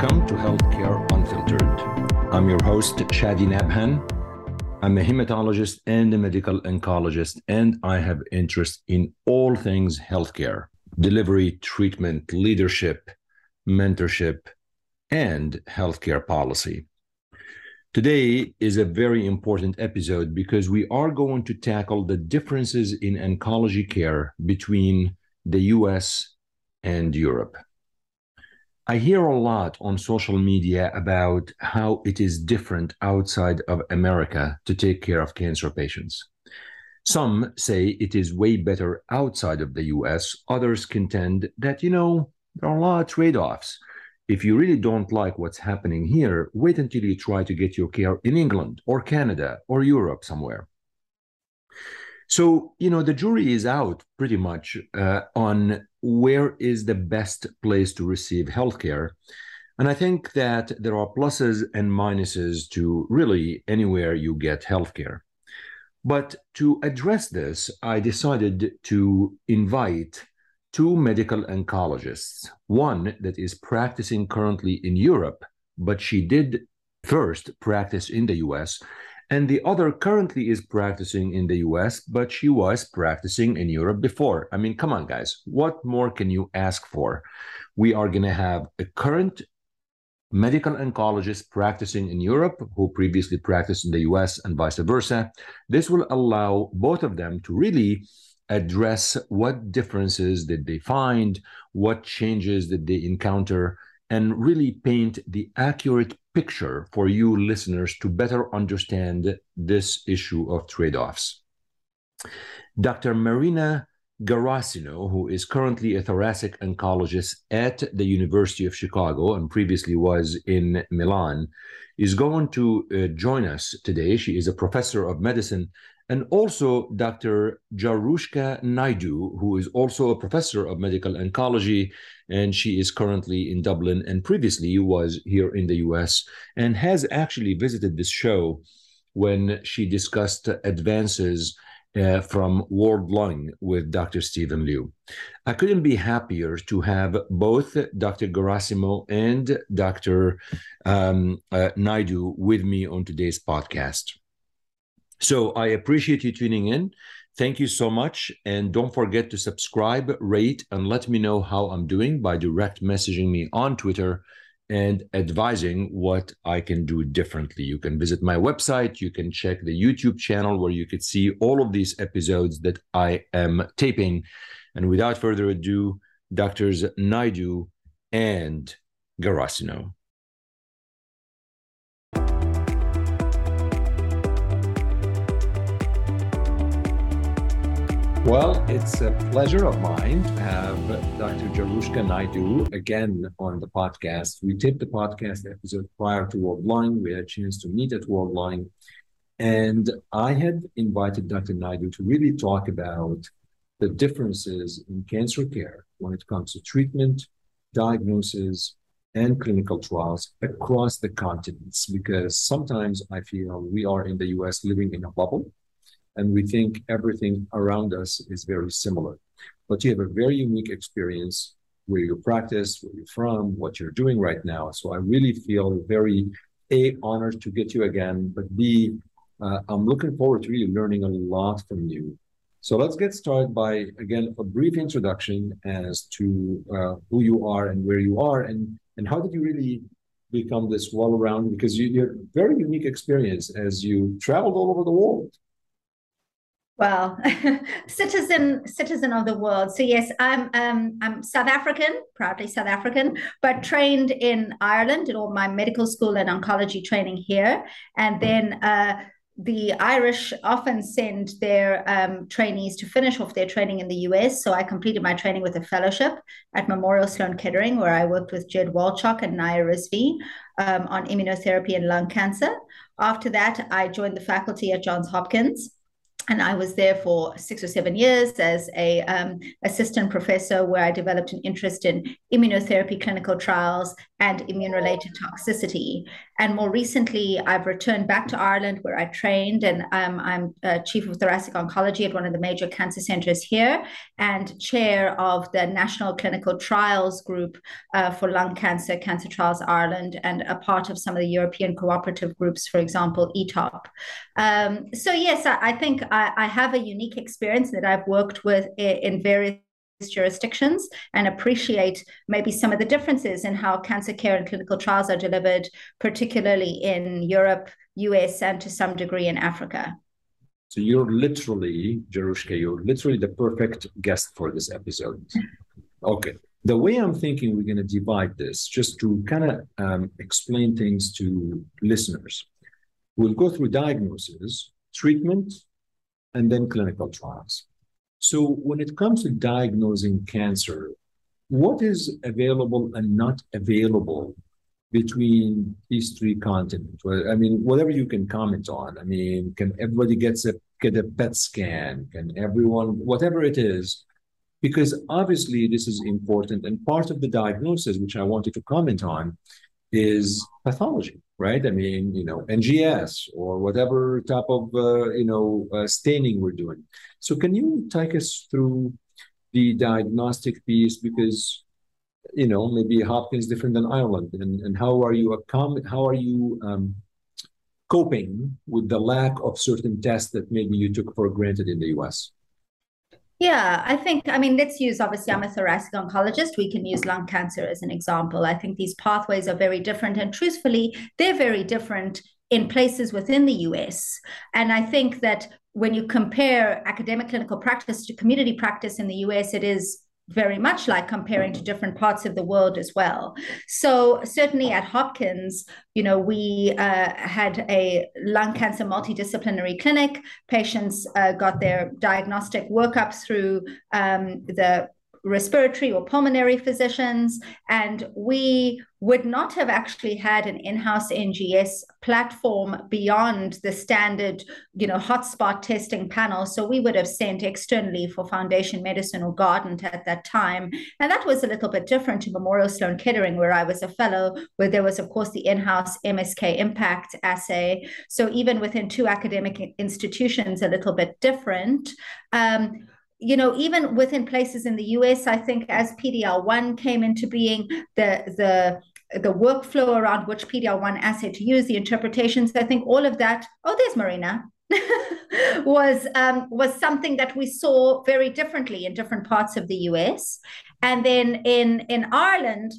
Welcome to Healthcare Unfiltered. I'm your host, Chadi Nabhan. I'm a hematologist and a medical oncologist, and I have interest in all things healthcare delivery, treatment, leadership, mentorship, and healthcare policy. Today is a very important episode because we are going to tackle the differences in oncology care between the US and Europe. I hear a lot on social media about how it is different outside of America to take care of cancer patients. Some say it is way better outside of the US. Others contend that, you know, there are a lot of trade offs. If you really don't like what's happening here, wait until you try to get your care in England or Canada or Europe somewhere. So, you know, the jury is out pretty much uh, on where is the best place to receive healthcare. And I think that there are pluses and minuses to really anywhere you get healthcare. But to address this, I decided to invite two medical oncologists, one that is practicing currently in Europe, but she did first practice in the US, and the other currently is practicing in the US, but she was practicing in Europe before. I mean, come on, guys, what more can you ask for? We are going to have a current medical oncologist practicing in Europe who previously practiced in the US and vice versa. This will allow both of them to really address what differences did they find, what changes did they encounter, and really paint the accurate picture for you listeners to better understand this issue of trade offs. Dr. Marina Garassino, who is currently a thoracic oncologist at the University of Chicago and previously was in Milan, is going to uh, join us today. She is a professor of medicine and also Dr. Jarushka Naidoo, who is also a professor of medical oncology, and she is currently in Dublin and previously was here in the US and has actually visited this show when she discussed advances uh, from World Lung with Dr. Stephen Liu. I couldn't be happier to have both Dr. Garassino and Dr. Um, uh, Naidoo with me on today's podcast. So I appreciate you tuning in. Thank you so much. And don't forget to subscribe, rate, and let me know how I'm doing by direct messaging me on Twitter and advising what I can do differently. You can visit my website. You can check the YouTube channel where you could see all of these episodes that I am taping. And without further ado, Doctors Naidoo and Garassino. Well, it's a pleasure of mine to have Dr. Jarushka Naidoo again on the podcast. We did the podcast episode prior to World Lung. We had a chance to meet at World Lung. And I had invited Dr. Naidoo to really talk about the differences in cancer care when it comes to treatment, diagnosis, and clinical trials across the continents. Because sometimes I feel we are in the US living in a bubble and we think everything around us is very similar. But you have a very unique experience where you practice, where you're from, what you're doing right now. So I really feel very a honored to get you again, but b uh, I'm looking forward to really learning a lot from you. So let's get started by again a brief introduction as to uh, who you are and where you are, and and how did you really become this well-rounded? Because you, you have very unique experience as you traveled all over the world. Well, citizen citizen of the world. So yes, I'm um, I'm South African, proudly South African, but trained in Ireland. Did all my medical school and oncology training here, and then uh, the Irish often send their um, trainees to finish off their training in the US. So I completed my training with a fellowship at Memorial Sloan Kettering, where I worked with Jedd Wolchok and Naiyer Rizvi um, on immunotherapy and lung cancer. After that, I joined the faculty at Johns Hopkins and I was there for six or seven years as a um, assistant professor, where I developed an interest in immunotherapy clinical trials and immune-related toxicity. And more recently, I've returned back to Ireland where I trained, and um, I'm uh, chief of thoracic oncology at one of the major cancer centers here and chair of the National Clinical Trials Group uh, for Lung Cancer, Cancer Trials Ireland, and a part of some of the European cooperative groups, for example, ETOP. Um, so, yes, I, I think I, I, have a unique experience that I've worked with in various jurisdictions and appreciate maybe some of the differences in how cancer care and clinical trials are delivered, particularly in Europe, US, and to some degree in Africa. So you're literally, Jarushka, you're literally the perfect guest for this episode. Okay. The way I'm thinking we're going to divide this, just to kind of um, explain things to listeners, we'll go through diagnosis, treatment, and then clinical trials. So when it comes to diagnosing cancer, what is available and not available between these three continents? I mean, whatever you can comment on. I mean, can everybody gets a get a PET scan? Can everyone, whatever it is, because obviously this is important. And part of the diagnosis, which I wanted to comment on, is pathology right? I mean, you know, NGS or whatever type of, uh, you know, uh, staining we're doing. So can you take us through the diagnostic piece because, you know, maybe Hopkins different than Ireland, and, and how are you accom- how are you um, coping with the lack of certain tests that maybe you took for granted in the U.S. Yeah, I think, I mean, let's use obviously, I'm a thoracic oncologist. We can use lung cancer as an example. I think these pathways are very different. And truthfully, they're very different in places within the US. And I think that when you compare academic clinical practice to community practice in the US, it is very much like comparing to different parts of the world as well. So certainly at Hopkins, you know, we uh, had a lung cancer multidisciplinary clinic. Patients uh, got their diagnostic workup through um, the respiratory or pulmonary physicians. And we would not have actually had an in-house NGS platform beyond the standard, you know, hotspot testing panel. So we would have sent externally for Foundation Medicine or Guardant at that time. And that was a little bit different to Memorial Sloan Kettering, where I was a fellow, where there was, of course, the in-house MSK impact assay. So even within two academic institutions, a little bit different. Um, you know, even within places in the US, I think as PDL1 came into being, the the the workflow around which PDL1 assay to use, the interpretations, I think all of that. Oh, there's Marina. was um, was something that we saw very differently in different parts of the US, and then in in Ireland,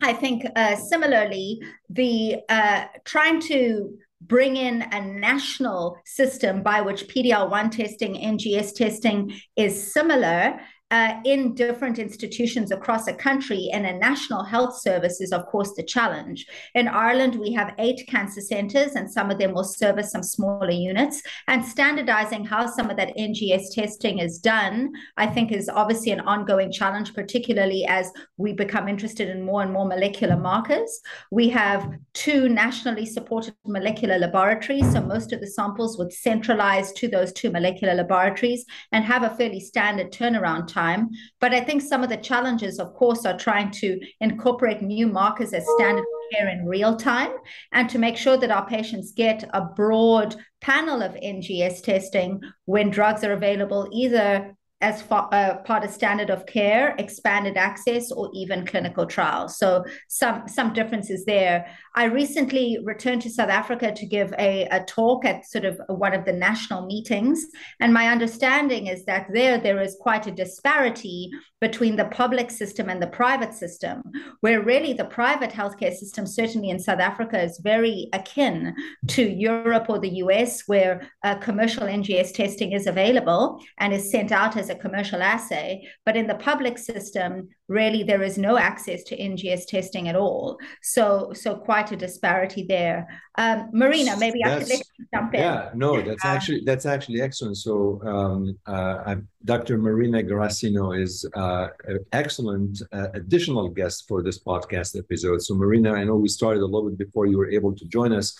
I think uh, similarly the uh, trying to bring in a national system by which PDL1 testing, NGS testing is similar uh, in different institutions across a country and a national health service is, of course, the challenge. In Ireland, we have eight cancer centers, and some of them will service some smaller units. And standardizing how some of that NGS testing is done, I think, is obviously an ongoing challenge, particularly as we become interested in more and more molecular markers. We have two nationally supported molecular laboratories, so most of the samples would centralize to those two molecular laboratories and have a fairly standard turnaround time time. But I think some of the challenges, of course, are trying to incorporate new markers as standard care in real time and to make sure that our patients get a broad panel of NGS testing when drugs are available, either as far, uh, part of standard of care, expanded access, or even clinical trials. So some some differences there. I recently returned to South Africa to give a, a talk at sort of one of the national meetings, and my understanding is that there there is quite a disparity between the public system and the private system, where really the private healthcare system, certainly in South Africa, is very akin to Europe or the US, where uh, commercial NGS testing is available and is sent out as a commercial assay. But in the public system, really there is no access to NGS testing at all. So, so quite a disparity there. Um, Marina, maybe that's, I could let you jump in. Yeah, no, that's uh, actually that's actually excellent. So, um, uh, Dr. Marina Garassino is uh, an excellent uh, additional guest for this podcast episode. So, Marina, I know we started a little bit before you were able to join us.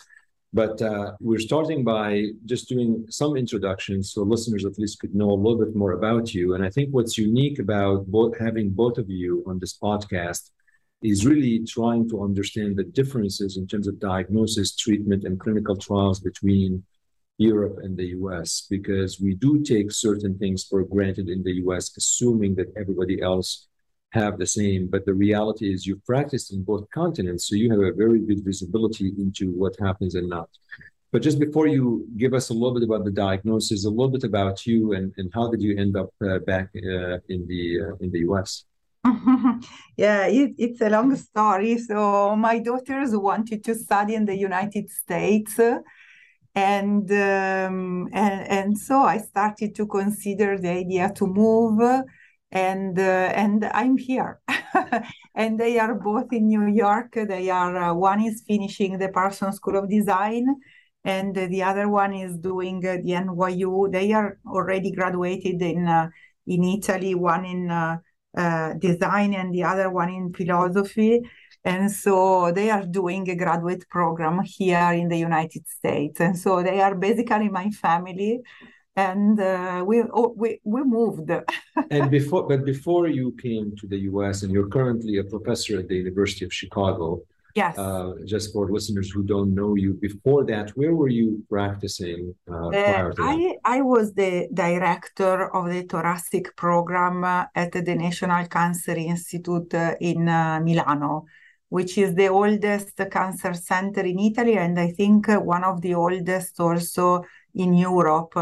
But uh, we're starting by just doing some introductions so listeners at least could know a little bit more about you. And I think what's unique about both having both of you on this podcast is really trying to understand the differences in terms of diagnosis, treatment, and clinical trials between Europe and the US, because we do take certain things for granted in the US, assuming that everybody else have the same. But the reality is you've practiced in both continents, so you have a very good visibility into what happens and not. But just before you give us a little bit about the diagnosis, a little bit about you and, and how did you end up uh, back uh, in the uh, in the US? yeah, it, it's a long story. So my daughters wanted to study in the United States, and um, and and so I started to consider the idea to move, and uh, and I'm here, and they are both in New York. They are uh, one is finishing the Parsons School of Design, and the other one is doing uh, the NYU. They are already graduated in uh, in Italy. One in uh, uh, design and the other one in philosophy. And so they are doing a graduate program here in the United States. And so they are basically my family. And uh, we, oh, we we moved. and before, but before you came to the U.S. and you're currently a professor at the University of Chicago, Yes. Uh, just for listeners who don't know you, before that, where were you practicing uh, prior to I. I was the director of the thoracic program at the National Cancer Institute in uh, Milano, which is the oldest cancer center in Italy, and I think one of the oldest also in Europe.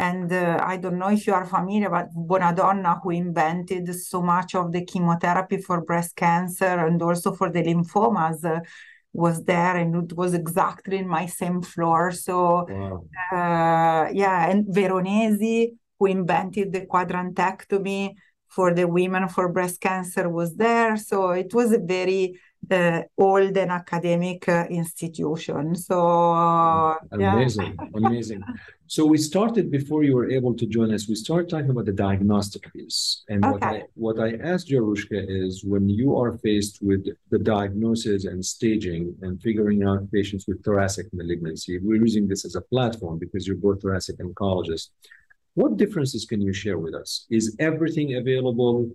And uh, I don't know if you are familiar, but Bonadonna, who invented so much of the chemotherapy for breast cancer and also for the lymphomas, uh, was there and it was exactly in my same floor. So, wow. uh, yeah, and Veronesi, who invented the quadrantectomy for the women for breast cancer, was there. So it was a very uh, old and academic uh, institution. So amazing, yeah. amazing. So we started before you were able to join us. We started talking about the diagnostic piece, and okay. what I what I asked Jarushka is when you are faced with the diagnosis and staging and figuring out patients with thoracic malignancy. We're using this as a platform because you're both thoracic oncologists. What differences can you share with us? Is everything available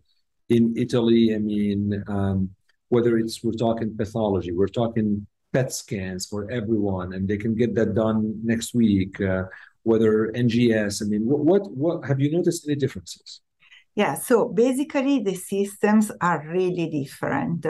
in Italy? I mean, um, whether it's we're talking pathology, we're talking PET scans for everyone, and they can get that done next week. Uh, whether NGS, I mean, what, what what have you noticed any differences? Yeah, so basically the systems are really different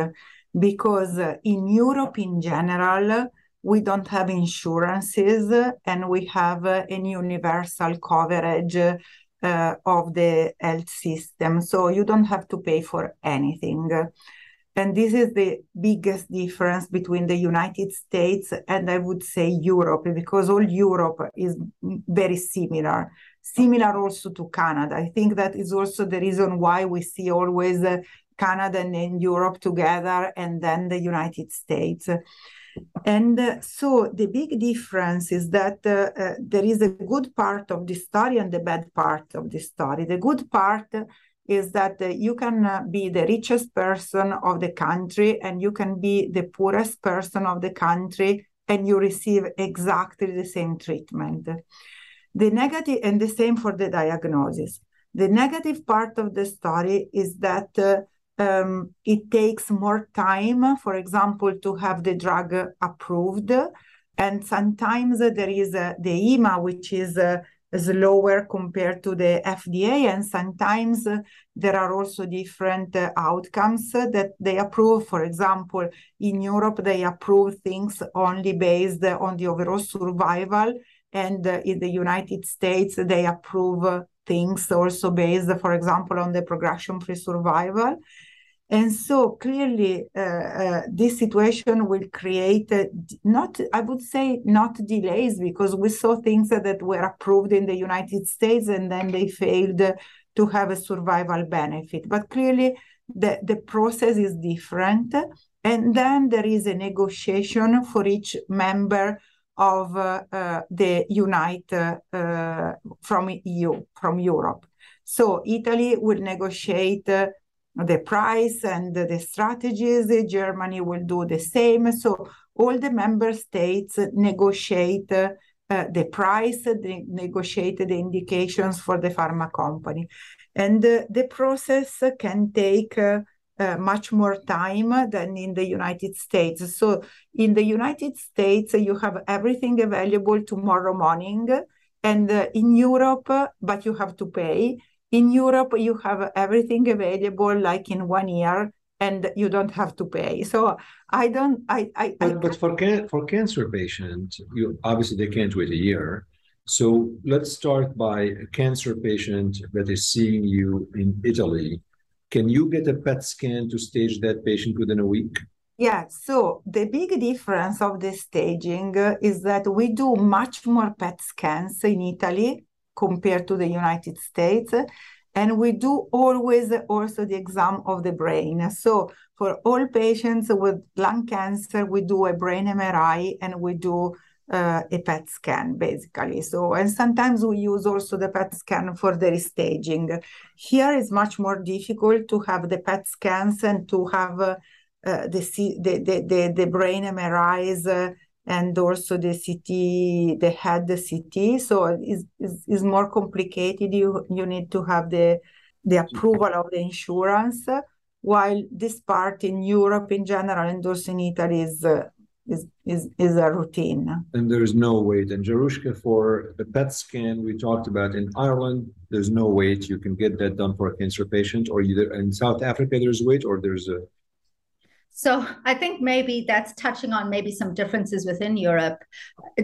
because uh, in Europe in general we don't have insurances and we have uh, an universal coverage uh, of the health system, so you don't have to pay for anything. And this is the biggest difference between the United States and I would say Europe, because all Europe is very similar, similar also to Canada. I think that is also the reason why we see always uh, Canada and Europe together and then the United States. And uh, so the big difference is that uh, uh, there is a good part of the story and the bad part of the story. The good part is that you can uh, be the richest person of the country and you can be the poorest person of the country and you receive exactly the same treatment. The negative, and the same for the diagnosis. The negative part of the story is that uh, um, it takes more time, for example, to have the drug approved. And sometimes there is uh, the EMA, which is uh, lower compared to the FDA, and sometimes there are also different uh, outcomes that they approve. For example, in Europe, they approve things only based on the overall survival, and uh, in the United States, they approve things also based, for example, on the progression-free survival. And so clearly, uh, uh, this situation will create not, I would say, not delays because we saw things that were approved in the United States and then they failed to have a survival benefit. But clearly, the, the process is different. And then there is a negotiation for each member of uh, uh, the Unite uh, from EU, from Europe. So Italy will negotiate the price and the strategies. Germany will do the same. So all the member states negotiate uh, the price, they negotiate the indications for the pharma company. And uh, the process can take uh, uh, much more time than in the United States. So in the United States, you have everything available tomorrow morning, and uh, in Europe, but you have to pay. In Europe, you have everything available like in one year, and you don't have to pay. So I don't. I. I but, but for can, for cancer patients, you obviously they can't wait a year. So let's start by a cancer patient that is seeing you in Italy can you get a PET scan to stage that patient within a week? Yeah, so the big difference of the staging is that we do much more PET scans in Italy compared to the United States. And we do always also the exam of the brain. So for all patients with lung cancer, we do a brain MRI and we do uh, a PET scan, basically. So, and sometimes we use also the PET scan for the restaging. Here is much more difficult to have the PET scans and to have uh, uh, the, the, the, the, brain MRIs uh, and also the CT, the head CT. So it's, it's, it's, more complicated. You, you need to have the, the approval of the insurance, while this part in Europe in general and also in Italy is uh, is, is, is a routine. And there's no wait. And Jarushka, for the PET scan we talked about in Ireland, there's no wait. You can get that done for a cancer patient, or either in South Africa there's wait, or there's a so I think maybe that's touching on maybe some differences within Europe.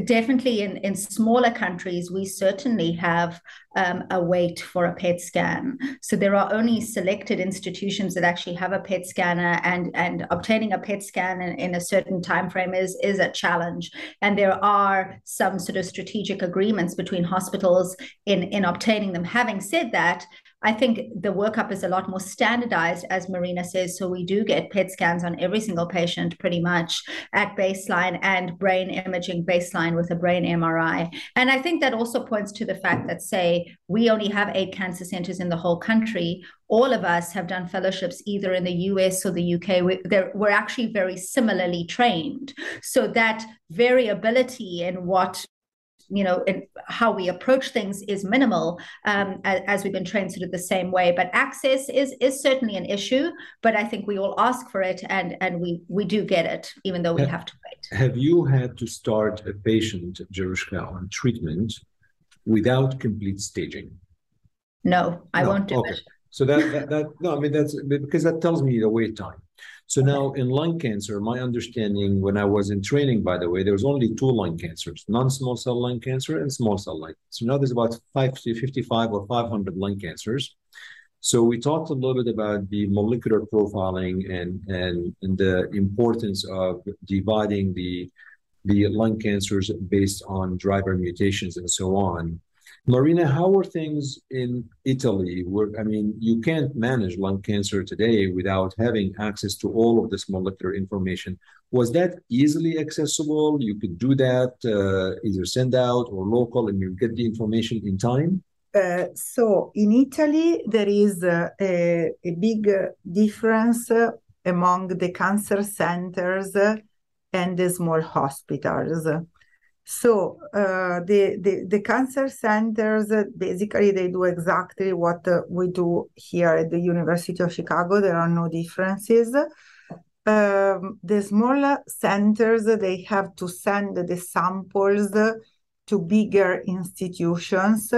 Definitely in, in smaller countries, we certainly have um, a wait for a PET scan. So there are only selected institutions that actually have a PET scanner, and and obtaining a PET scan in, in a certain time frame is is a challenge. And there are some sort of strategic agreements between hospitals in in obtaining them. Having said that, I think the workup is a lot more standardized, as Marina says. So we do get PET scans on every single patient pretty much at baseline and brain imaging baseline with a brain MRI. And I think that also points to the fact that, say, we only have eight cancer centers in the whole country. All of us have done fellowships either in the US or the UK. We, we're actually very similarly trained. So that variability in what you know how we approach things is minimal um, as, as, we've been trained sort of the same way. But access is is certainly an issue but i think we all ask for it and and we we do get it even though we have to wait. Have you had to start a patient Jarushka on treatment without complete staging? No i no. won't do okay. it so that, that that no i mean that's because that tells me the wait time so now in lung cancer, my understanding when I was in training, by the way, there was only two lung cancers, non-small cell lung cancer and small cell lung cancer. So now there's about 50, 55 or 500 lung cancers. So we talked a little bit about the molecular profiling and, and, and the importance of dividing the, the lung cancers based on driver mutations and so on. Marina, how are things in Italy? Where I mean, you can't manage lung cancer today without having access to all of this molecular information. Was that easily accessible? You could do that uh, either send out or local, and you get the information in time. Uh, so in Italy, there is uh, a, a, big difference among the cancer centers and the small hospitals. So uh, the, the, the cancer centers uh, basically they do exactly what uh, we do here at the University of Chicago. There are no differences. Um, the smaller centers they have to send the samples to bigger institutions,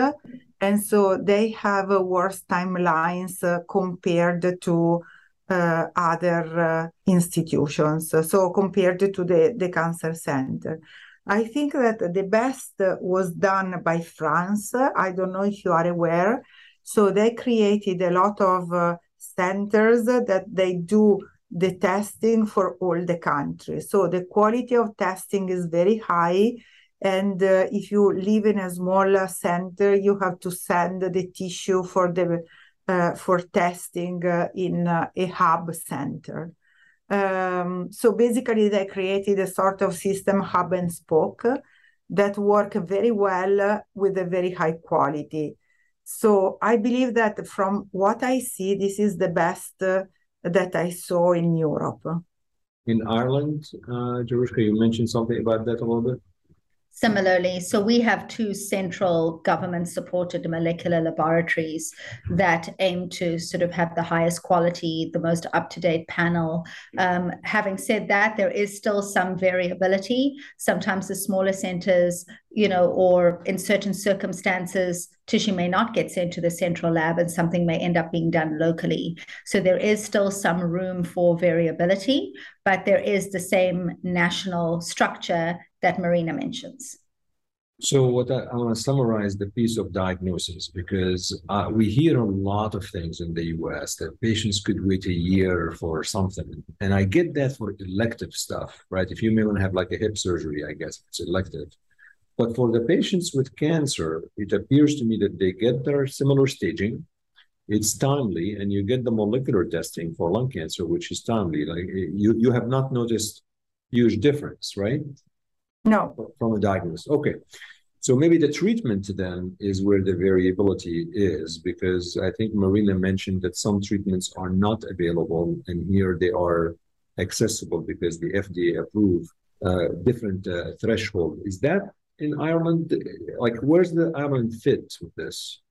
and so they have worse timelines uh, compared to uh, other uh, institutions. So compared to the, the cancer center. I think that the best was done by France. I don't know if you are aware. So they created a lot of uh, centers that they do the testing for all the countries. So the quality of testing is very high. And uh, if you live in a smaller center, you have to send the tissue for the uh, for testing uh, in uh, a hub center. Um, so basically, they created a sort of system hub and spoke that work very well with a very high quality. So I believe that from what I see, this is the best uh, that I saw in Europe. In Ireland, uh, Jarushka, you mentioned something about that a little bit. Similarly, so we have two central government supported molecular laboratories that aim to sort of have the highest quality, the most up to date panel. Um, having said that, there is still some variability. Sometimes the smaller centers, you know, or in certain circumstances, tissue may not get sent to the central lab and something may end up being done locally. So there is still some room for variability, but there is the same national structure that Marina mentions. So what I, I want to summarize the piece of diagnosis because uh, we hear a lot of things in the U.S. that patients could wait a year for something, and I get that for elective stuff, right? If you may want to have like a hip surgery, I guess it's elective. But for the patients with cancer, it appears to me that they get their similar staging. It's timely, and you get the molecular testing for lung cancer, which is timely. Like you, you have not noticed huge difference, right? No. From a diagnosis. Okay. So maybe the treatment then is where the variability is, because I think Marina mentioned that some treatments are not available, and here they are accessible because the FDA approved uh, different uh, threshold. Is that in Ireland? Like, where's the Ireland fit with this?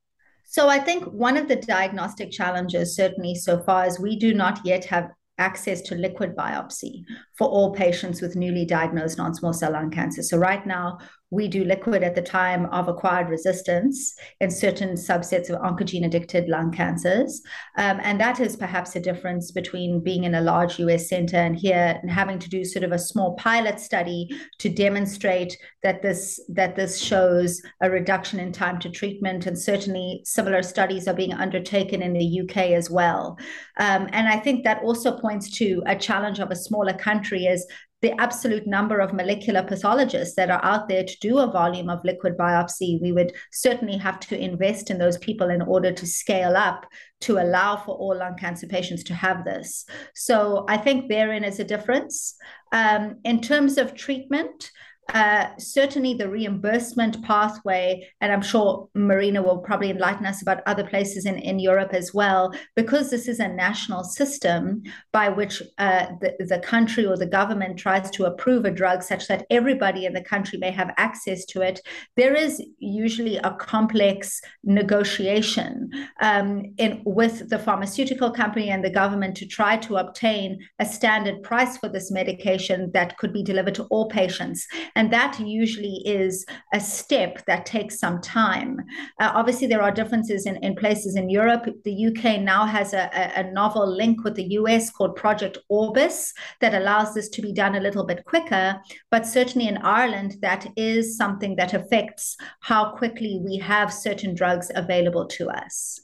So I think one of the diagnostic challenges, certainly so far, is we do not yet have access to liquid biopsy for all patients with newly diagnosed non-small cell lung cancer. So right now, we do liquid at the time of acquired resistance in certain subsets of oncogene addicted lung cancers. Um, and that is perhaps a difference between being in a large US center and here and having to do sort of a small pilot study to demonstrate that this that this shows a reduction in time to treatment. And certainly similar studies are being undertaken in the UK as well. Um, and I think that also points to a challenge of a smaller country is the absolute number of molecular pathologists that are out there to do a volume of liquid biopsy, we would certainly have to invest in those people in order to scale up to allow for all lung cancer patients to have this. So I think therein is a difference. Um, in terms of treatment, uh, certainly the reimbursement pathway, and I'm sure Marina will probably enlighten us about other places in, in Europe as well, because this is a national system by which uh, the, the country or the government tries to approve a drug such that everybody in the country may have access to it. There is usually a complex negotiation um, in, with the pharmaceutical company and the government to try to obtain a standard price for this medication that could be delivered to all patients. And that usually is a step that takes some time. Uh, obviously, there are differences in, in places in Europe. The UK now has a, a novel link with the US called Project Orbis that allows this to be done a little bit quicker. But certainly in Ireland, that is something that affects how quickly we have certain drugs available to us.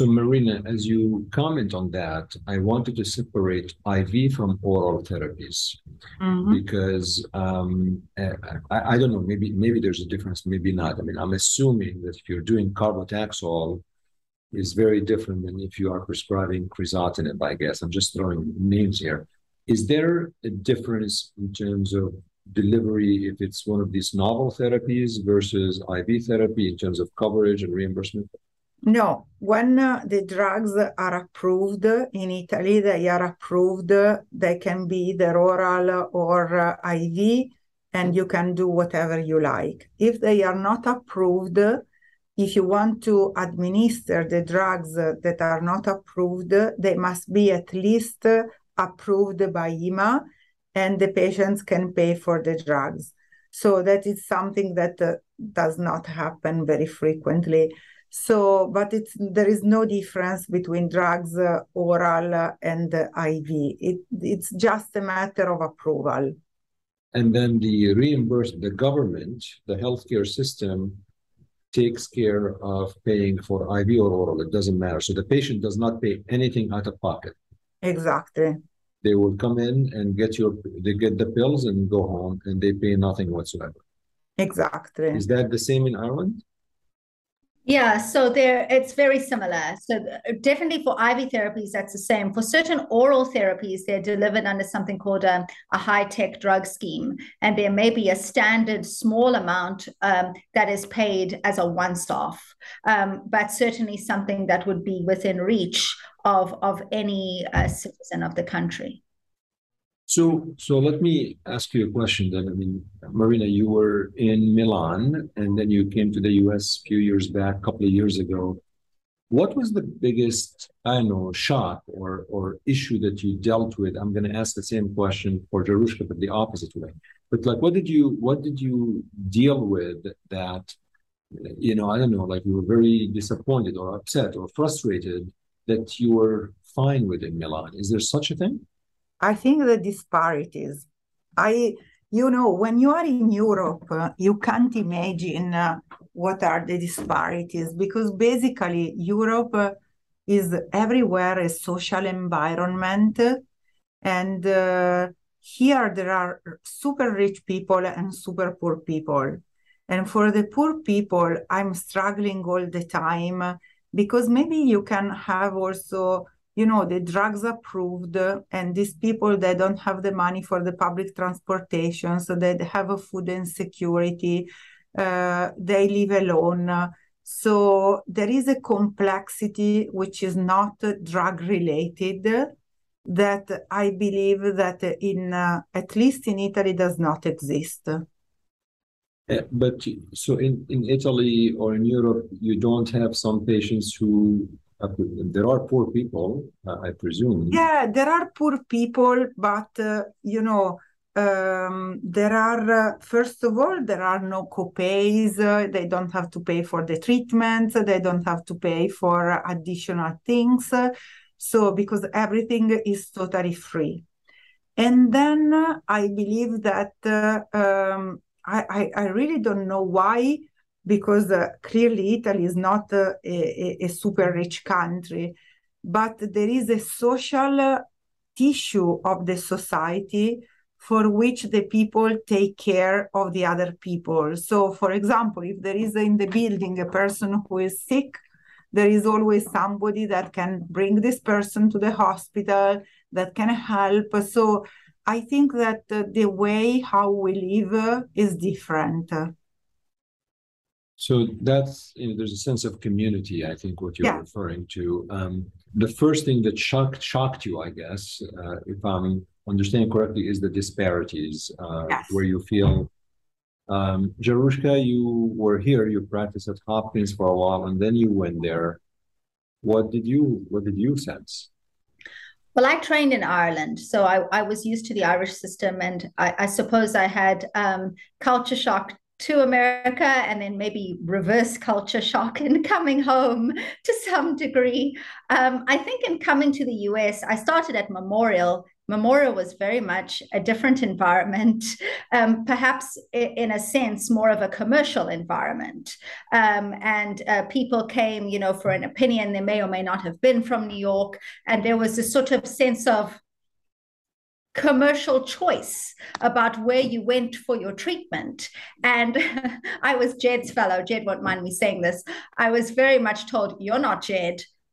So, Marina, as you comment on that, I wanted to separate IV from oral therapies mm-hmm. because um, I, I, don't know, maybe maybe there's a difference, maybe not. I mean, I'm assuming that if you're doing carbotaxol, is very different than if you are prescribing crizotinib. I guess I'm just throwing names here. Is there a difference in terms of delivery if it's one of these novel therapies versus IV therapy in terms of coverage and reimbursement? No, when uh, the drugs are approved in Italy, they are approved. They can be either oral or uh, IV, and you can do whatever you like. If they are not approved, if you want to administer the drugs that are not approved, they must be at least approved by EMA, and the patients can pay for the drugs. So that is something that uh, does not happen very frequently. So, but it's there is no difference between drugs uh, oral and uh, IV. It, it's just a matter of approval. And then the reimburse the government, the healthcare system takes care of paying for IV or oral. It doesn't matter. So the patient does not pay anything out of pocket. Exactly. They will come in and get your they get the pills and go home and they pay nothing whatsoever. Exactly. Is that the same in Ireland? Yeah, so there it's very similar. So definitely for IV therapies, that's the same. For certain oral therapies, they're delivered under something called a, a high-tech drug scheme, and there may be a standard small amount um, that is paid as a once-off, um, but certainly something that would be within reach of of any uh, citizen of the country. So, so let me ask you a question then. I mean, Marina, you were in Milan and then you came to the US a few years back, a couple of years ago. What was the biggest, I don't know, shock or or issue that you dealt with? I'm going to ask the same question for Jarushka, but the opposite way. But like, what did you what did you deal with that, you know, I don't know, like you were very disappointed or upset or frustrated that you were fine with in Milan? Is there such a thing? I think the disparities. I, you know, when you are in Europe, uh, you can't imagine uh, what are the disparities because basically Europe uh, is everywhere a social environment, and uh, here there are super rich people and super poor people. And for the poor people, I'm struggling all the time because maybe you can have also you know the drugs approved and these people they don't have the money for the public transportation so they have a food insecurity uh, they live alone. So there is a complexity which is not drug related that i believe that in uh, at least in italy does not exist. Uh, but so in, in italy or in europe you don't have some patients who there are poor people, uh, I presume. Yeah, there are poor people, but uh, you know, um, there are uh, first of all there are no copays. Uh, they don't have to pay for the treatment. They don't have to pay for additional things. So because everything is totally free, and then uh, I believe that uh, um, I, I I really don't know why because uh, clearly Italy is not uh, a, a, super rich country, but there is a social uh, tissue of the society for which the people take care of the other people. So, for example, if there is in the building a person who is sick, there is always somebody that can bring this person to the hospital, that can help. So, I think that uh, the way how we live uh, is different. So that's you know, there's a sense of community. I think what you're yeah. referring to. Um, the first thing that shocked shocked you, I guess, uh, if I'm understanding correctly, is the disparities uh, yes. where you feel. Um, Jarushka, you were here. You practiced at Hopkins for a while, and then you went there. What did you What did you sense? Well, I trained in Ireland, so I, I was used to the Irish system, and I, I suppose I had um, culture shock to America and then maybe reverse culture shock in coming home to some degree. Um, I think in coming to the US, I started at Memorial. Memorial was very much a different environment, um, perhaps in a sense, more of a commercial environment. Um, and uh, people came, you know, for an opinion. They may or may not have been from New York. And there was a sort of sense of commercial choice about where you went for your treatment. And I was Jedd's fellow. Jedd won't mind me saying this. I was very much told, You're not Jedd.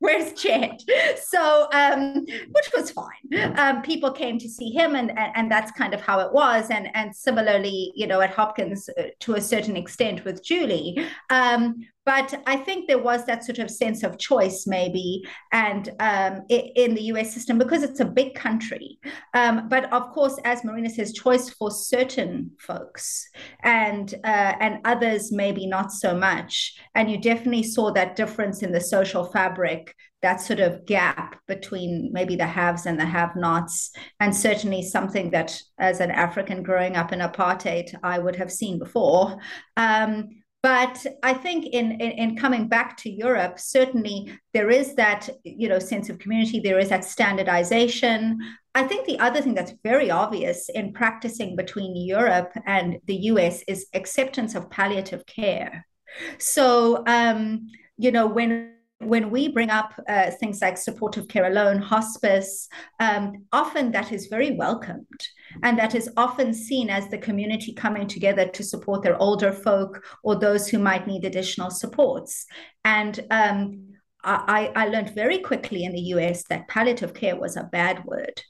Where's Jedd? So, um, which was fine. Um, people came to see him, and, and, and that's kind of how it was. And and similarly, you know, at Hopkins uh, to a certain extent with Julie. Um, but I think there was that sort of sense of choice, maybe, and um, in the US system because it's a big country. Um, but of course, as Marina says, choice for certain folks, and uh, and others maybe not so much. And you definitely saw that difference in the social fabric that sort of gap between maybe the haves and the have nots, and certainly something that, as an African growing up in apartheid, I would have seen before. Um, but I think in, in, in coming back to Europe, certainly there is that you know sense of community. There is that standardization. I think the other thing that's very obvious in practicing between Europe and the US is acceptance of palliative care. So um, you know when when we bring up uh, things like supportive care alone, hospice, um, often that is very welcomed. And that is often seen as the community coming together to support their older folk or those who might need additional supports. And um, I, I learned very quickly in the US that palliative care was a bad word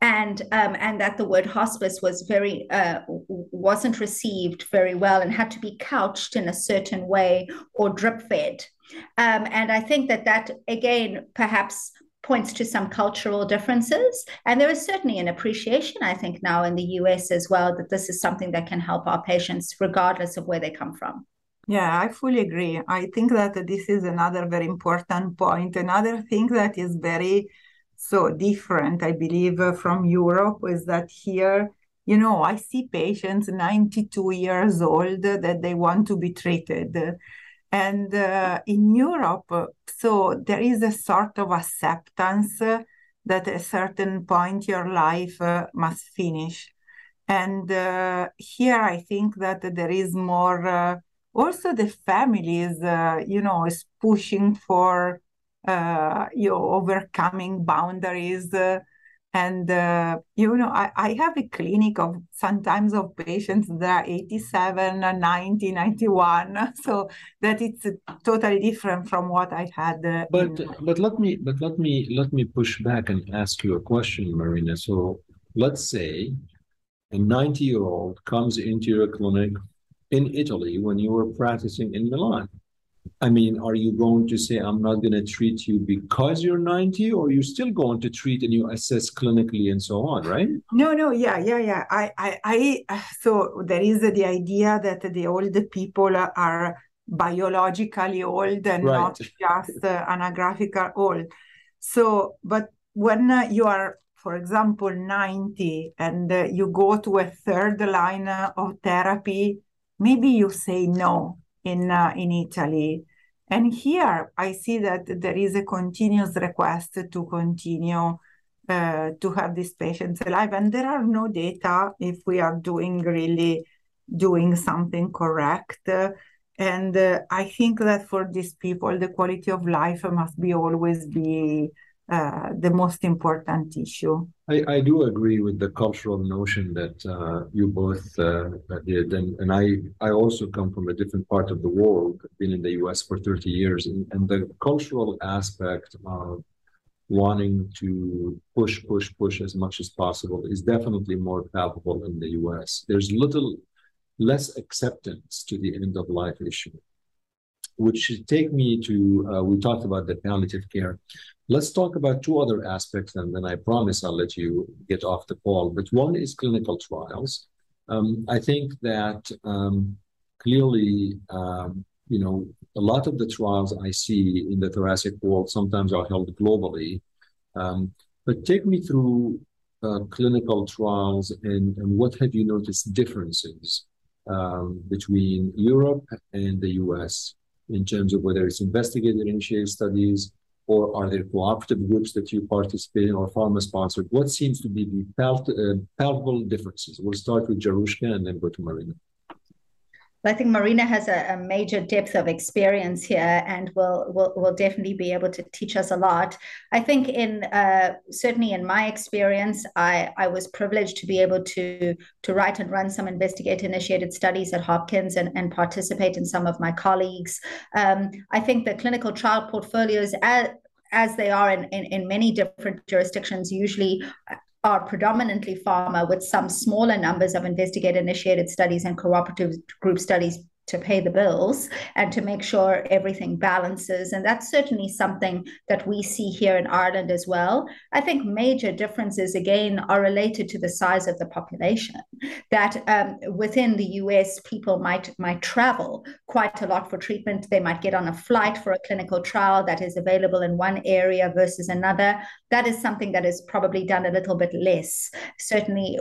and um, and that the word hospice was very uh, wasn't received very well and had to be couched in a certain way or drip fed um, and I think that that again perhaps points to some cultural differences. And there is certainly an appreciation, I think, now in the US as well, that this is something that can help our patients regardless of where they come from. Yeah, I fully agree. I think that this is another very important point. Another thing that is very so different, I believe, from Europe is that here, you know, I see patients 92 years old that they want to be treated. And uh, in Europe, so there is a sort of acceptance that at a certain point your life uh, must finish. And uh, here I think that there is more, uh, also the families, uh, you know, is pushing for, uh, you know, overcoming boundaries and uh, you know I, I have a clinic of sometimes of patients that are 87 90 91 so that it's totally different from what i had uh, but in... but let me but let me let me push back and ask you a question marina. So let's say a 90 year old comes into your clinic in italy when you were practicing in milan I mean, are you going to say, I'm not going to treat you because you're 90, or you're still going to treat and you assess clinically and so on, right? No, no, yeah, yeah, yeah. I, I, I so there is the idea that the older people are biologically old and right. not just uh, anagraphical old. So, but when uh, you are, for example, 90 and uh, you go to a third line of therapy, maybe you say no in uh, in Italy. And here I see that there is a continuous request to continue uh, to have these patients alive. And there are no data if we are doing really doing something correct. and uh, I think that for these people, the quality of life must be always be uh, the most important issue. I, I, do agree with the cultural notion that uh, you both uh, did, and, and I I also come from a different part of the world. Been in the U.S. for 30 years, and, and the cultural aspect of wanting to push, push, push as much as possible is definitely more palpable in the U.S. There's little less acceptance to the end of life issue which should take me to uh, we talked about the palliative care. Let's talk about two other aspects, and then I promise I'll let you get off the call. But one is clinical trials. Um, I think that um, clearly, um, you know, a lot of the trials I see in the thoracic world sometimes are held globally. Um, but take me through uh, clinical trials and, and what have you noticed differences um, between Europe and the US in terms of whether it's investigator-initiated studies or are there cooperative groups that you participate in or pharma-sponsored? What seems to be the uh, palpable differences? We'll start with Jarushka and then go to Marina. I think Marina has a, a, major depth of experience here and will, will will definitely be able to teach us a lot. I think in uh, certainly in my experience, I, I was privileged to be able to to write and run some investigator initiated studies at Hopkins and, and participate in some of my colleagues. Um, I think the clinical trial portfolios as as they are in, in, in many different jurisdictions, usually are predominantly pharma with some smaller numbers of investigator initiated studies and cooperative group studies to pay the bills and to make sure everything balances. And that's certainly something that we see here in Ireland as well. I think major differences, again, are related to the size of the population. That um, within the US, people might, might travel quite a lot for treatment. They might get on a flight for a clinical trial that is available in one area versus another. That is something that is probably done a little bit less. Certainly,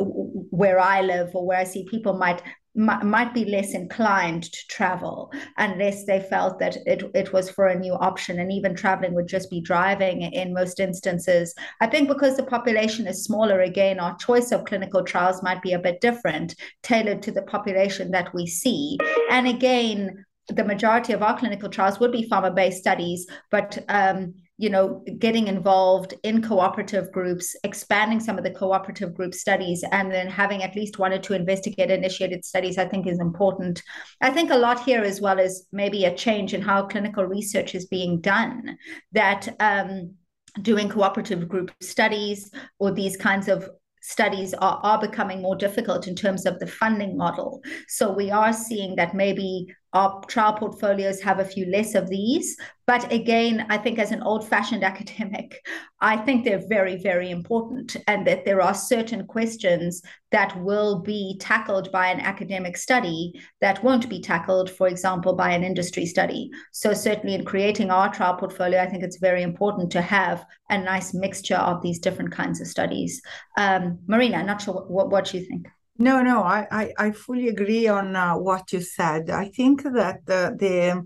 where I live or where I see people might might be less inclined to travel unless they felt that it, it was for a new option. And even traveling would just be driving in most instances. I think because the population is smaller again our choice of clinical trials might be a bit different tailored to the population that we see. And again the majority of our clinical trials would be pharma based studies but um, you know getting involved in cooperative groups expanding some of the cooperative group studies and then having at least one or two investigator initiated studies i think is important i think a lot here as well is maybe a change in how clinical research is being done that um, doing cooperative group studies or these kinds of studies are, are becoming more difficult in terms of the funding model. So we are seeing that maybe our trial portfolios have a few less of these. But again, I think as an old fashioned academic, I think they're very, very important, and that there are certain questions that will be tackled by an academic study that won't be tackled, for example, by an industry study. So, certainly in creating our trial portfolio, I think it's very important to have a nice mixture of these different kinds of studies. Um, Marina, not sure what, what you think. No, no, I, I, I fully agree on uh, what you said. I think that uh, the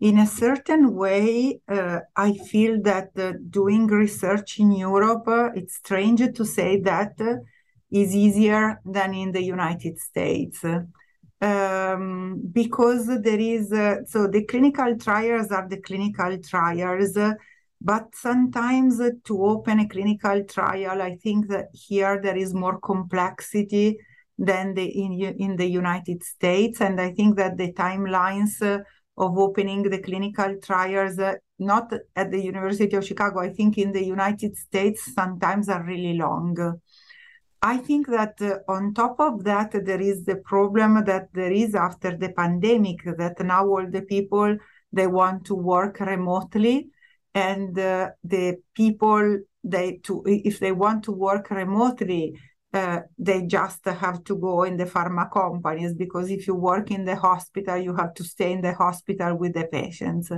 in a certain way, uh, I feel that uh, doing research in Europe, uh, it's strange to say that uh, is easier than in the United States. Um, because there is, so the clinical trials are the clinical trials, but sometimes to open a clinical trial, I think that here there is more complexity than the in, in the United States. And I think that the timelines uh, of opening the clinical trials, uh, not at the University of Chicago, I think in the United States sometimes are really long. I think that uh, on top of that, there is the problem that there is after the pandemic that now all the people they want to work remotely, and uh, the people they to if they want to work remotely, uh, they just have to go in the pharma companies because if you work in the hospital, you have to stay in the hospital with the patients.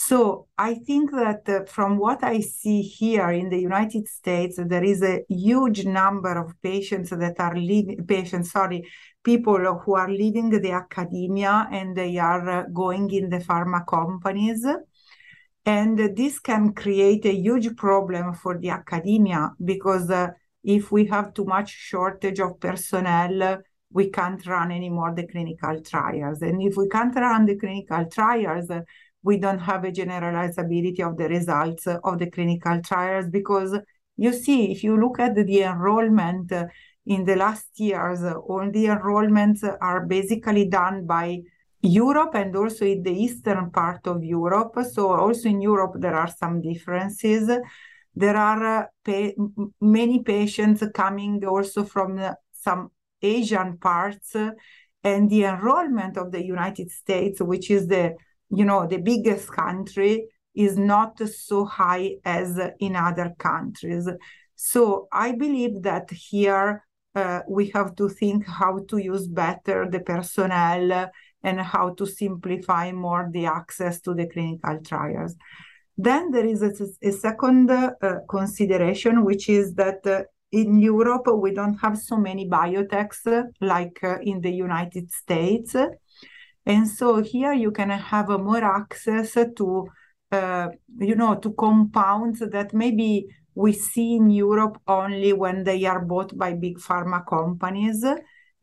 So I think that uh, from what I see here in the United States, there is a huge number of patients that are leaving, patients, sorry, people who are leaving the academia and they are uh, going in the pharma companies. And this can create a huge problem for the academia because uh, if we have too much shortage of personnel, we can't run anymore the clinical trials. And if we can't run the clinical trials, we don't have a generalizability of the results of the clinical trials because you see, if you look at the enrollment in the last years, all the enrollments are basically done by Europe and also in the eastern part of Europe. So also in Europe, there are some differences there are uh, pa- many patients coming also from uh, some Asian parts, uh, and the enrollment of the United States, which is the you know the biggest country, is not so high as in other countries. So I believe that here uh, we have to think how to use better the personnel and how to simplify more the access to the clinical trials. Then there is a, a second uh, consideration, which is that uh, in Europe, we don't have so many biotechs like uh, in the United States. And so here you can have more access to, uh, you know, to compounds that maybe we see in Europe only when they are bought by big pharma companies.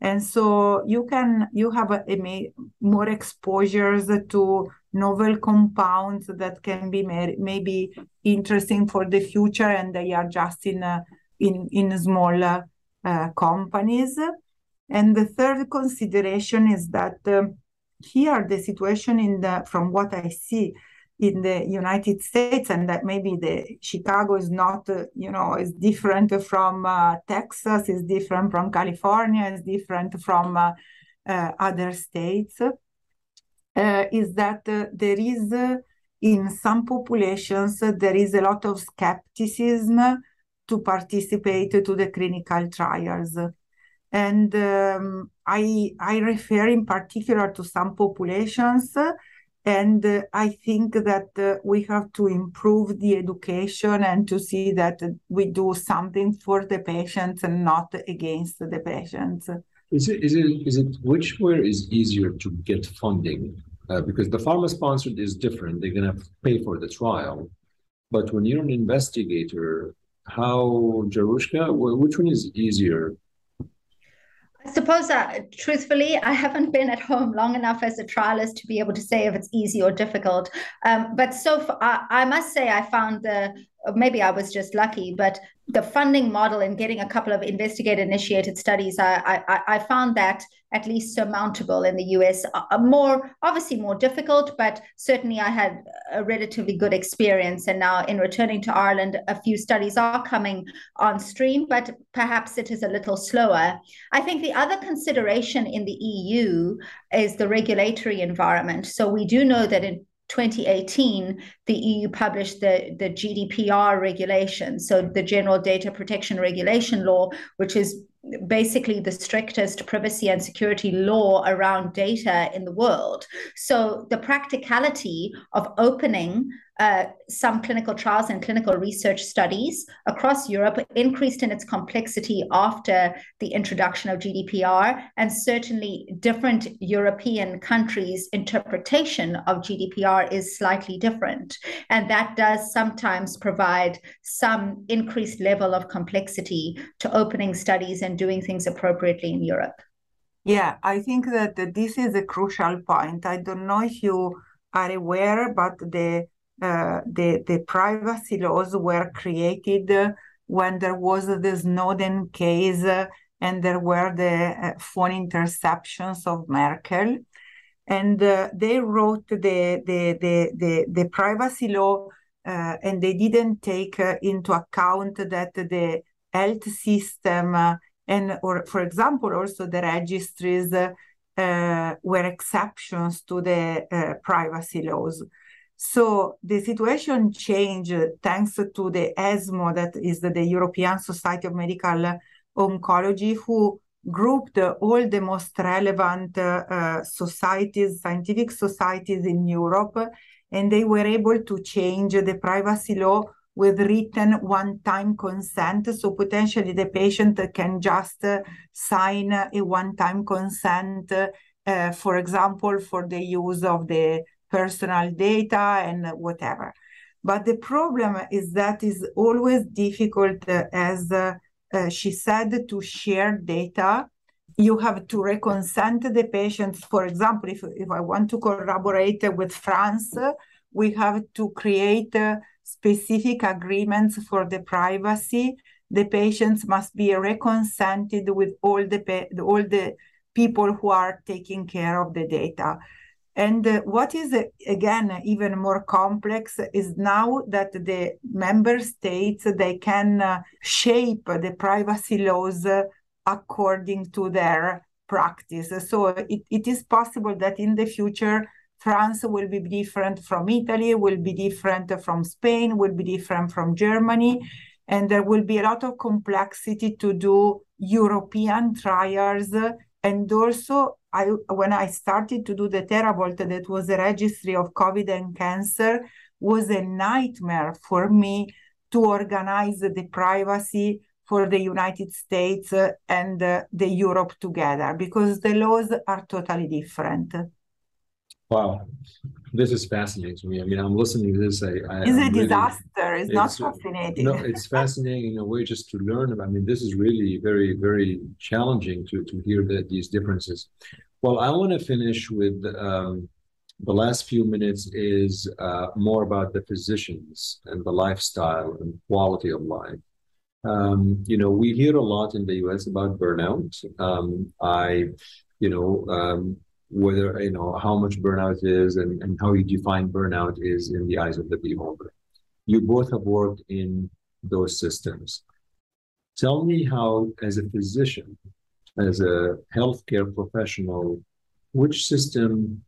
And so you can you have a, a more exposures to novel compounds that can be maybe interesting for the future and they are just in uh, in in smaller uh, companies. And the third consideration is that um, here the situation in the from what i see in the united states and that maybe the chicago is not uh, you know is different from uh, texas is different from california is different from uh, uh, other states is that uh, there is uh, in some populations there is a lot of skepticism to participate to the clinical trials and um, I, I refer in particular to some populations and uh, i think that uh, we have to improve the education and to see that we do something for the patients and not against the patients is it is it is it which where is easier to get funding? Uh, because the pharma sponsored is different. They're gonna pay for the trial, but when you're an investigator, how Jarushka, which one is easier? I suppose that truthfully, I haven't been at home long enough as a trialist to be able to say if it's easy or difficult. Um, but so far, I, I, must say, I found the maybe I was just lucky, but the funding model and getting a couple of investigator initiated studies, I, I, I found that at least surmountable in the US. Uh, more obviously more difficult, but certainly I had a relatively good experience. And now, in returning to Ireland, a few studies are coming on stream, but perhaps it is a little slower. I think the other consideration in the EU is the regulatory environment. So, we do know that in 2018, the EU published the, the GDPR regulation, so the General Data Protection Regulation Law, which is basically the strictest privacy and security law around data in the world. So the practicality of opening uh, some clinical trials and clinical research studies across Europe increased in its complexity after the introduction of GDPR, and certainly different European countries' interpretation of GDPR is slightly different. And that does sometimes provide some increased level of complexity to opening studies and doing things appropriately in Europe. Yeah, I think that this is a crucial point. I don't know if you are aware, but the the, the privacy laws were created when there was the Snowden case uh, and there were the uh, phone interceptions of Merkel. And uh, they wrote the, the, the, the, the privacy law uh, and they didn't take into account that the health system and, or for example, also the registries were exceptions to the privacy laws. So the situation changed thanks to the ESMO, that is the European Society of Medical Oncology, who grouped all the most relevant uh, societies, scientific societies in Europe, and they were able to change the privacy law with written one-time consent. So potentially the patient can just uh, sign a one-time consent, uh, for example, for the use of the personal data and whatever. But the problem is that is always difficult, uh, as uh, uh, she said, to share data. You have to reconsent the patients. For example, if, if I want to collaborate with France, we have to create uh, specific agreements for the privacy. The patients must be reconsented with all the all the people who are taking care of the data. And uh, what is, uh, again, even more complex is now that the member states, they can uh, shape the privacy laws according to their practice. So it, it is possible that in the future, France will be different from Italy, will be different from Spain, will be different from Germany. And there will be a lot of complexity to do European trials and also I when I started to do the TERAVOLT, that was a registry of COVID and cancer, was a nightmare for me to organize the privacy for the United States and uh, the Europe together because the laws are totally different. Wow, this is fascinating to me. I mean, I'm listening to this. I, I it's a really, disaster. It's, it's, not fascinating. No, it's fascinating in a way just to learn. I mean, this is really very, very challenging to to hear that these differences. Well, I want to finish with um, the last few minutes is uh, more about the physicians and the lifestyle and quality of life. Um, you know, we hear a lot in the U.S. about burnout. Um, I, you know, um, whether you know how much burnout is and, and how you define burnout is in the eyes of the beholder. You both have worked in those systems. Tell me how, as a physician, as a healthcare professional, which system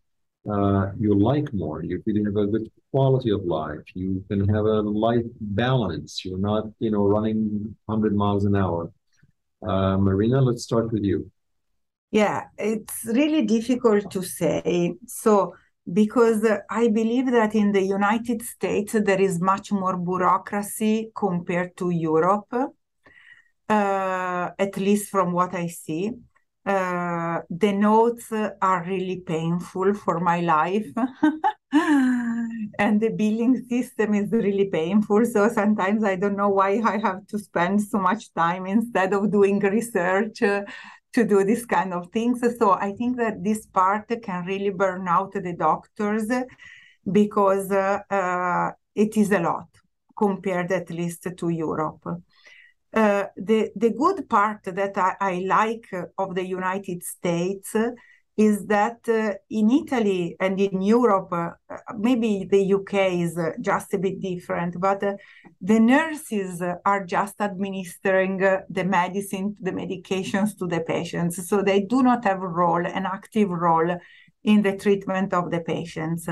uh, you like more. You can have a good quality of life. You can have a life balance. You're not, you know, running 100 miles an hour. Uh, Marina, let's start with you. Yeah, it's really difficult to say. So, because I believe that in the United States there is much more bureaucracy compared to Europe uh, at least from what I see. Uh, the notes are really painful for my life. and the billing system is really painful. So sometimes I don't know why I have to spend so much time instead of doing research uh, to do this kind of things. So I think that this part can really burn out the doctors because uh, uh, it is a lot compared at least to Europe. Uh, the the good part that I, I, like of the United States is that uh, in Italy and in Europe, uh, maybe the UK is uh, just a bit different, but uh, the nurses are just administering the medicine, the medications to the patients. So they do not have a role, an active role in the treatment of the patients.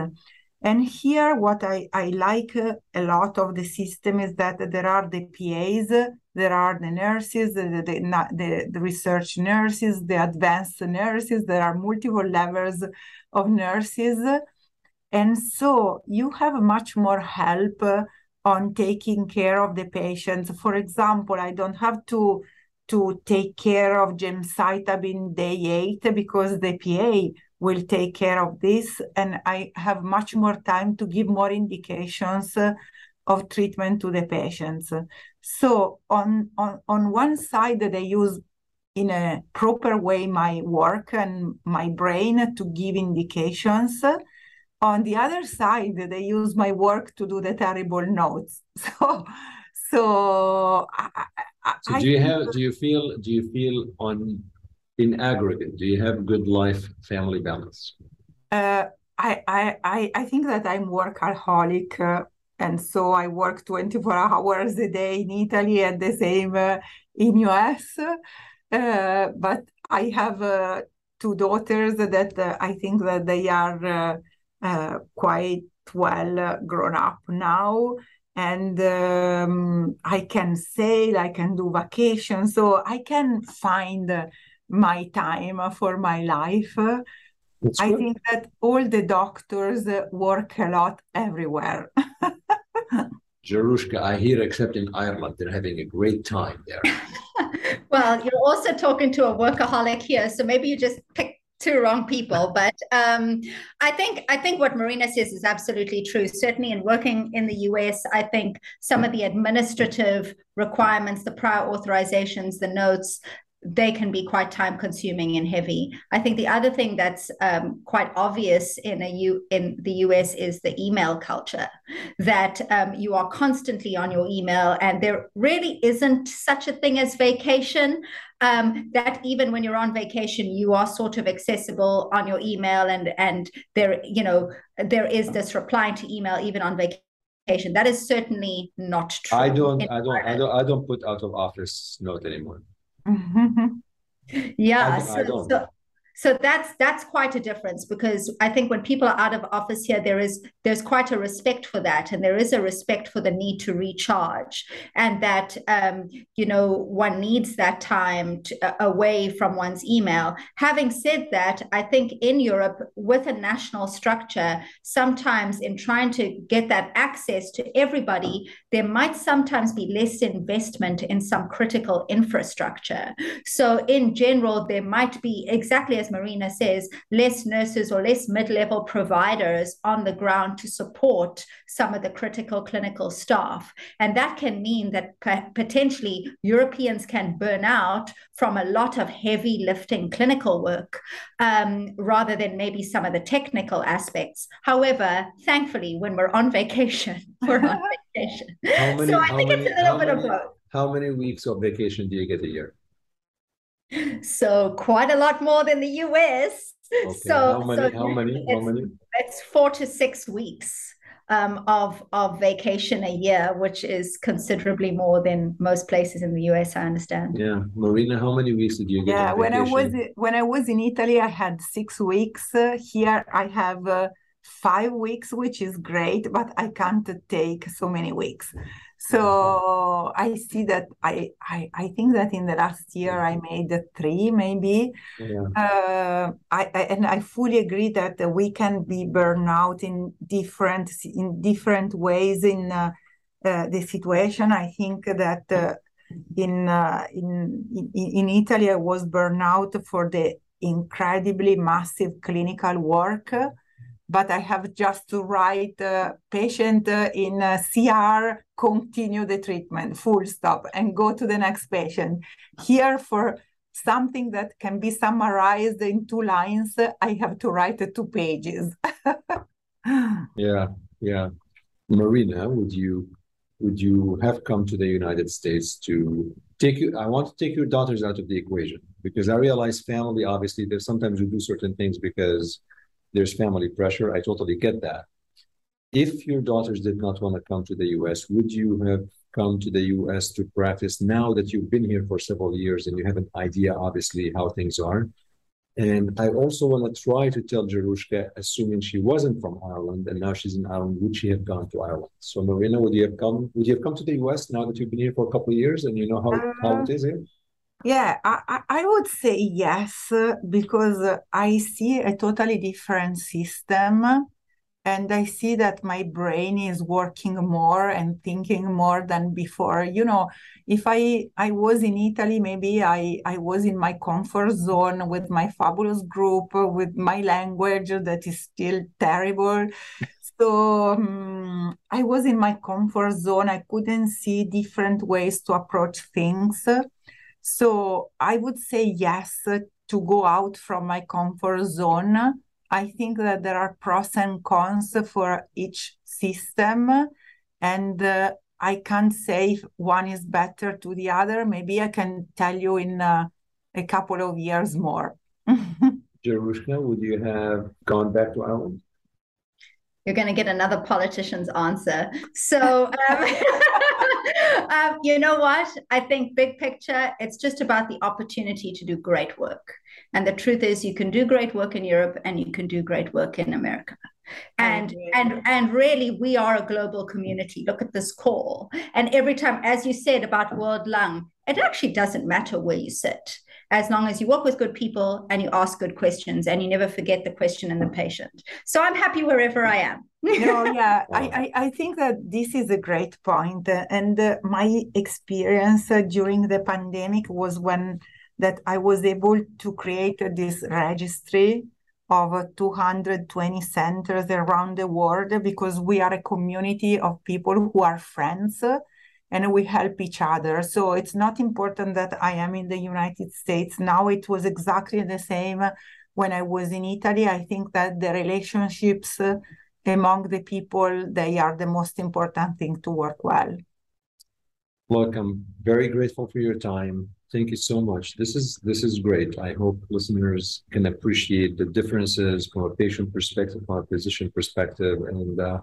And here, what I, I like a lot of the system is that there are the PAs, there are the nurses, the, the, the, the research nurses, the advanced nurses, there are multiple levels of nurses. And so you have much more help uh, on taking care of the patients. For example, I don't have to to take care of gemcitabine day eight because the PA will take care of this and i have much more time to give more indications uh, of treatment to the patients so on, on on one side they use in a proper way my work and my brain to give indications on the other side they use my work to do the terrible notes so so I, I, so do you have do you feel do you feel on in aggregate, do you have good life family balance? Uh, I, I, I think that I'm workaholic. Uh, and so I work 24 hours a day in Italy and the same uh, in US. Uh, but I have uh, two daughters that uh, I think that they are quite well grown up now and um, I can sail, I can do vacations, so I can find my time for my life. That's I good. think that all the doctors work a lot everywhere. Jarushka, I hear, except in Ireland, they're having a great time there. well, you're also talking to a workaholic here, so maybe you just picked two wrong people. But um, I think I think what Marina says is absolutely true. Certainly, in working in the US, I think some of the administrative requirements, the prior authorizations, the notes, they can be quite time consuming and heavy. I think the other thing that's um, quite obvious in a U in the US is the email culture that um, you are constantly on your email and there really isn't such a thing as vacation. Um, that even when you're on vacation, you are sort of accessible on your email and and there you know there is this replying to email even on vacation. That is certainly not true. I don't I don't I don't I don't put out of office note anymore. Mm-hmm. yeah. I, so, I so, so that's that's quite a difference because i think when people are out of office here there is there's quite a respect for that and there is a respect for the need to recharge and that um, you know one needs that time to, uh, away from one's email. Having said that i think in europe with a national structure sometimes in trying to get that access to everybody there might sometimes be less investment in some critical infrastructure. So in general there might be exactly as as Marina says, less nurses or less mid level providers on the ground to support some of the critical clinical staff. And that can mean that potentially Europeans can burn out from a lot of heavy lifting clinical work um, rather than maybe some of the technical aspects. However, thankfully, when we're on vacation, we're on vacation. Many, so I think many, it's a little bit many, of both. How many weeks of vacation do you get a year? So quite a lot more than the US. Okay. So how many? So how many? How many? It's four to six weeks um, of of vacation a year, which is considerably more than most places in the US. I understand. Yeah, Marina, how many weeks did you get? Yeah, when I was when I was in Italy, I had six weeks. Uh, here, I have. Uh, five weeks, which is great, but I can't take so many weeks. So I see that I, I I think that in the last year I made three maybe. Yeah. Uh, I, I, and I fully agree that we can be burned out in different in different ways in uh, uh, the situation. I think that uh, in, uh, in in in Italy I was burned out for the incredibly massive clinical work but I have just to write uh, patient uh, in uh, CR, continue the treatment, full stop, and go to the next patient. Here, for something that can be summarized in two lines, I have to write two pages. yeah, yeah. Marina, would you would you have come to the United States to take you? I want to take your daughters out of the equation because I realize family, obviously, there's sometimes we do certain things because there's family pressure. I totally get that. If your daughters did not want to come to the US, would you have come to the US to practice now that you've been here for several years and you have an idea, obviously, how things are? And I also want to try to tell Jarushka, assuming she wasn't from Ireland and now she's in Ireland, would she have gone to Ireland? So Marina, would you have come? Would you have come to the US now that you've been here for a couple of years and you know how, uh, how it is here? Yeah, I, I would say yes, uh, because uh, I see a totally different system and I see that my brain is working more and thinking more than before. You know, if I I was in Italy, maybe I I was in my comfort zone with my fabulous group, uh, with my language that is still terrible. So um, I was in my comfort zone. I couldn't see different ways to approach things. So I would say yes to go out from my comfort zone I think that there are pros and cons for each system, and uh, I can't say if one is better to the other. Maybe I can tell you in uh, a couple of years more. Jarushka, would you have gone back to Ireland? You're going to get another politician's answer. So, um, um, you know what? I think big picture, it's just about the opportunity to do great work. And the truth is, you can do great work in Europe and you can do great work in America. And and and really, we are a global community. Look at this call. And every time, as you said about World Lung, it actually doesn't matter where you sit as long as you work with good people and you ask good questions and you never forget the question and the patient. So I'm happy wherever I am. no, yeah, I, I, I, think that this is a great point. And uh, my experience uh, during the pandemic was when that I was able to create this registry of 220 centers around the world because we are a community of people who are friends and we help each other. So it's not important that I am in the United States. Now it was exactly the same when I was in Italy. I think that the relationships among the people, they are the most important thing to work well. Look, I'm very grateful for your time. Thank you so much. This is this is great. I hope listeners can appreciate the differences from a patient perspective, from a physician perspective, and uh,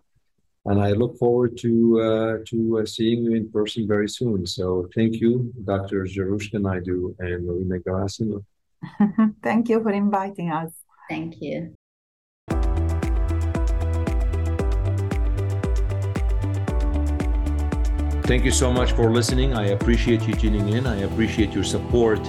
and I look forward to uh, to uh, seeing you in person very soon. So thank you, Dr. Jarushka Naidoo and Marina Garassino. thank you for inviting us. Thank you. Thank you so much for listening. I appreciate you tuning in. I appreciate your support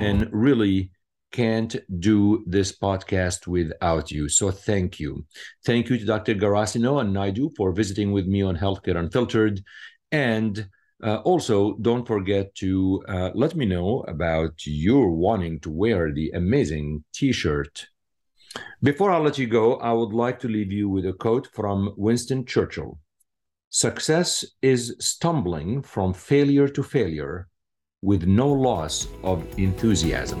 and really can't do this podcast without you. So thank you. Thank you to Dr. Garassino and Naidoo for visiting with me on Healthcare Unfiltered. And uh, also, don't forget to uh, let me know about your wanting to wear the amazing t shirt. Before I let you go, I would like to leave you with a quote from Winston Churchill. Success is stumbling from failure to failure with no loss of enthusiasm.